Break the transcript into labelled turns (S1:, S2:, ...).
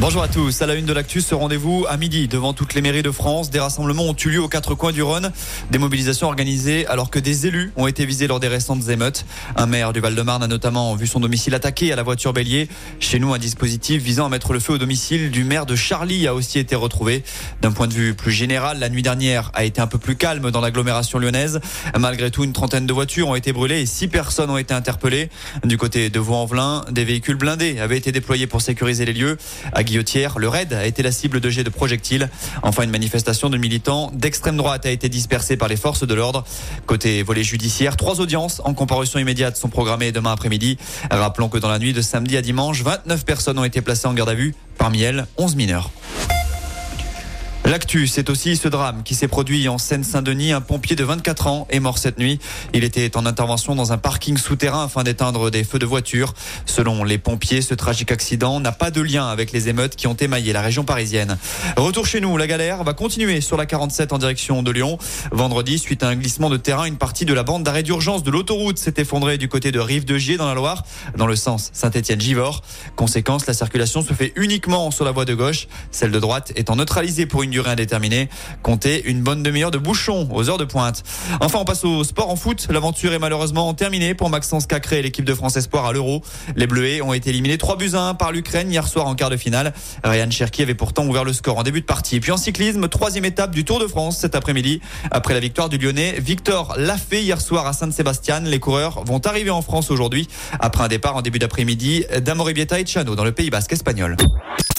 S1: Bonjour à tous. À la une de l'actu, ce rendez-vous à midi devant toutes les mairies de France. Des rassemblements ont eu lieu aux quatre coins du Rhône. Des mobilisations organisées alors que des élus ont été visés lors des récentes émeutes. Un maire du Val-de-Marne a notamment vu son domicile attaqué à la voiture bélier. Chez nous, un dispositif visant à mettre le feu au domicile du maire de Charlie a aussi été retrouvé. D'un point de vue plus général, la nuit dernière a été un peu plus calme dans l'agglomération lyonnaise. Malgré tout, une trentaine de voitures ont été brûlées et six personnes ont été interpellées. Du côté de Vaux-en-Velin, des véhicules blindés avaient été déployés pour sécuriser les lieux. Guillotière, le raid a été la cible de jets de projectiles. Enfin, une manifestation de militants d'extrême droite a été dispersée par les forces de l'ordre. Côté volet judiciaire, trois audiences en comparution immédiate sont programmées demain après-midi. Rappelons que dans la nuit de samedi à dimanche, 29 personnes ont été placées en garde à vue. Parmi elles, 11 mineurs. L'actu, c'est aussi ce drame qui s'est produit en Seine-Saint-Denis. Un pompier de 24 ans est mort cette nuit. Il était en intervention dans un parking souterrain afin d'éteindre des feux de voiture. Selon les pompiers, ce tragique accident n'a pas de lien avec les émeutes qui ont émaillé la région parisienne. Retour chez nous, la galère va continuer sur la 47 en direction de Lyon. Vendredi, suite à un glissement de terrain, une partie de la bande d'arrêt d'urgence de l'autoroute s'est effondrée du côté de Rive de Gier dans la Loire, dans le sens Saint-Étienne-Givors. Conséquence, la circulation se fait uniquement sur la voie de gauche. Celle de droite étant neutralisée pour une durée indéterminée. Comptez une bonne demi-heure de bouchon aux heures de pointe. Enfin, on passe au sport en foot. L'aventure est malheureusement terminée pour Maxence Cacré et l'équipe de France Espoir à l'Euro. Les Bleuets ont été éliminés 3 buts à 1 par l'Ukraine hier soir en quart de finale. Ryan Cherki avait pourtant ouvert le score en début de partie. Puis en cyclisme, troisième étape du Tour de France cet après-midi. Après la victoire du Lyonnais, Victor l'a hier soir à Saint-Sébastien. Les coureurs vont arriver en France aujourd'hui après un départ en début d'après-midi d'Amoribieta et Chano dans le Pays Basque espagnol.